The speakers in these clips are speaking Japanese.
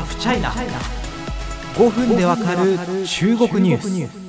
ハフチャイナ5分でわかる中国ニュース。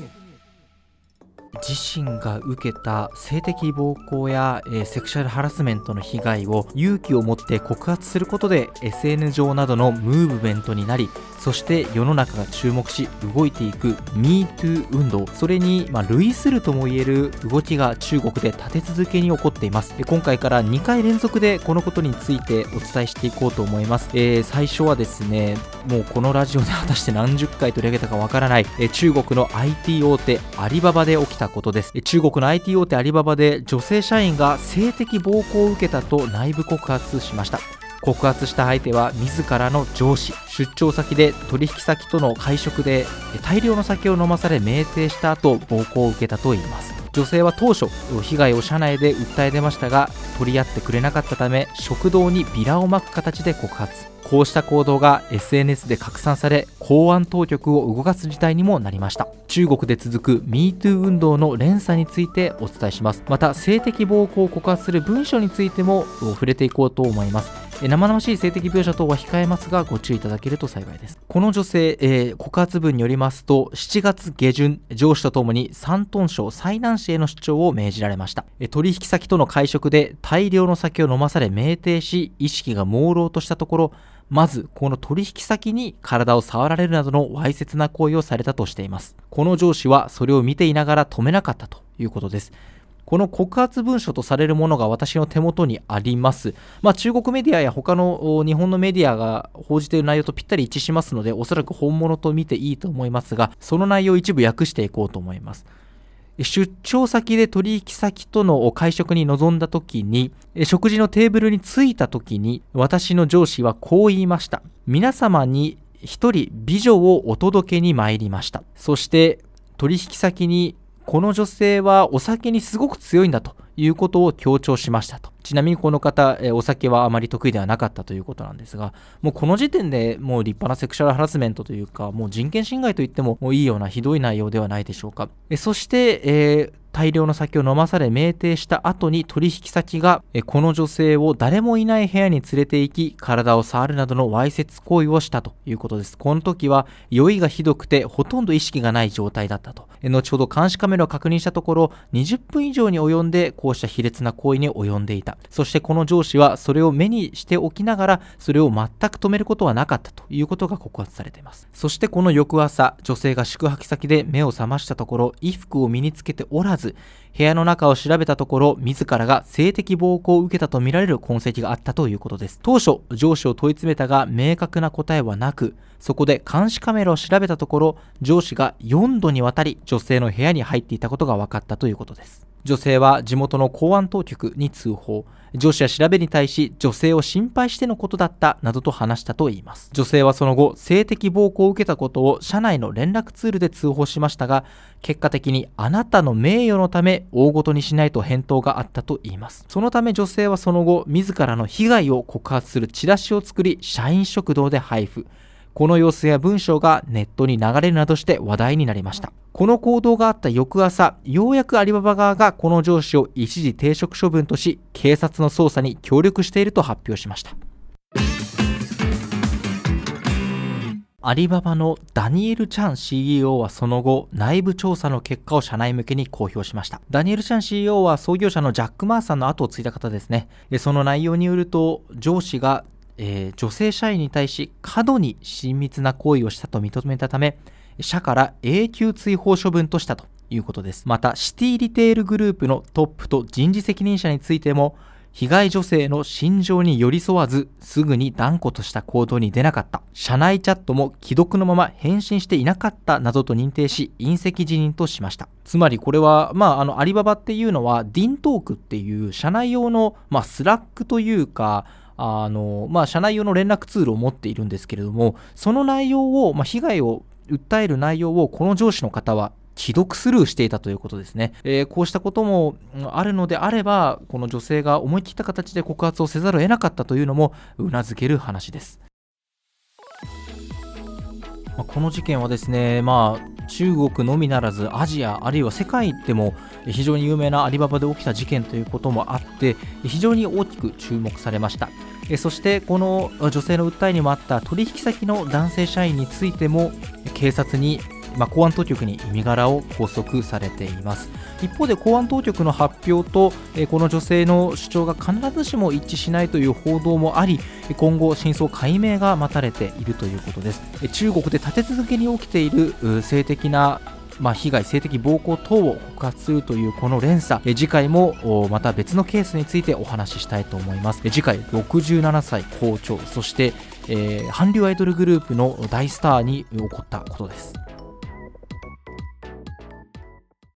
自身が受けた性的暴行や、えー、セクシャルハラスメントの被害を勇気を持って告発することで SN 上などのムーブメントになりそして世の中が注目し動いていく MeToo 運動。それに、まあ、類するともいえる動きが中国で立て続けに起こっています。今回から2回連続でこのことについてお伝えしていこうと思います、えー、最初はですねもうこのラジオで果たして何十回取り上げたかわからない、えー、中国の IT 大手アリババで起きたことです。中国の IT 大手アリババで女性社員が性的暴行を受けたと内部告発しました。告発した相手は自らの上司出張先で取引先との会食で大量の酒を飲まされ酩酊した後暴行を受けたといいます。女性は当初被害を社内で訴え出ましたが取り合ってくれなかったため食堂にビラをまく形で告発。こうした行動が SNS で拡散され公安当局を動かす事態にもなりました。中国で続く MeToo 運動の連鎖についてお伝えします。また性的暴行を告発する文書についても触れていこうと思います。生々しい性的描写等は控えますがご注意いただけると幸いです。この女性、えー、告発文によりますと7月下旬上司とともに山東省最南市への出張を命じられました。取引先との会食で大量の酒を飲まされ酩酊し意識が朦朧としたところまずこの取引先に体を触られるなどのわいせつな行為をされたとしていますこの上司はそれを見ていながら止めなかったということですこの告発文書とされるものが私の手元にあります。まあ、中国メディアや他の日本のメディアが報じている内容とぴったり一致しますので、おそらく本物と見ていいと思いますが、その内容を一部訳していこうと思います。出張先で取引先との会食に臨んだ時に、食事のテーブルに着いた時に、私の上司はこう言いました。皆様に一人美女をお届けに参りました。そして取引先にこの女性はお酒にすごく強いんだということを強調しましたと。ちなみにこの方、えお酒はあまり得意ではなかったということなんですが、もうこの時点でもう立派なセクシャルハラスメントというか、もう人権侵害といってももういいようなひどい内容ではないでしょうか。えそして、えー大量の酒を飲まされ酩酊した後に取引先がこの女性を誰もいない部屋に連れて行き体を触るなどのわいせつ行為をしたということですこの時は酔いがひどくてほとんど意識がない状態だったと後ほど監視カメラを確認したところ20分以上に及んでこううした卑劣な行為に及んでいた。そしてこの上司はそれを目にしておきながらそれを全く止めることはなかったということが告発されています。そしてこの翌朝女性が宿泊先で目を覚ましたところ衣服を身につけておらず部屋の中を調べたところ自らが性的暴行を受けたとみられる痕跡があったということです。当初上司を問い詰めたが明確な答えはなくそこで監視カメラを調べたところ上司が4度にわたり女性の部屋に入っていたことが分かったということです。女性は地元の公安当局に通報。上司は調べに対し女性を心配してのことだったなどと話したといいます。女性はその後性的暴行を受けたことを社内の連絡ツールで通報しましたが結果的にあなたの名誉のため大ごとにしないと返答があったといいます。そのため女性はその後自らの被害を告発するチラシを作り社員食堂で配布。この様子や文章がネットに流れるなどして話題になりましたこの行動があった翌朝、ようやくアリババ側がこの上司を一時停職処分とし、警察の捜査に協力していると発表しました。アリババのダニエル・チャン CEO はその後、内部調査の結果を社内向けに公表しました。ダニエル・チャン CEO は創業者のジャック・マーさんの後を継いだ方ですね。その内容によると、上司が、えー、女性社員に対し過度に親密な行為をしたと認めたため、社から永久追放処分としたということです。また、シティリテールグループのトップと人事責任者についても、被害女性の心情に寄り添わず、すぐに断固とした行動に出なかった。社内チャットも既読のまま返信していなかったなどと認定し、引責辞任としました。つまりこれは、まあ、あの、アリババっていうのは、 DingTalk っていう社内用の、まあ、 Slack というか、あの、まあ、社内用の連絡ツールを持っているんですけれども、その内容を、まあ、被害を訴える内容をこの上司の方は既読スルーしていたということですね、えー、こうしたこともあるのであればこの女性が思い切った形で告発をせざるを得なかったというのもうなずける話です。まこの事件はですね、まあ、中国のみならずアジアあるいは世界でも非常に有名なアリババで起きた事件ということもあって非常に大きく注目されました。そしてこの女性の訴えにもあった取引先の男性社員についても警察にまあ、公安当局に身柄を拘束されています。一方で公安当局の発表と、この女性の主張が必ずしも一致しないという報道もあり今後真相解明が待たれているということです。中国で立て続けに起きている性的なまあ、被害、性的暴行等を告発するというこの連鎖、え次回もまた別のケースについてお話ししたいと思います。え次回、67歳校長、そして、えー、韓流アイドルグループの大スターに起こったことです。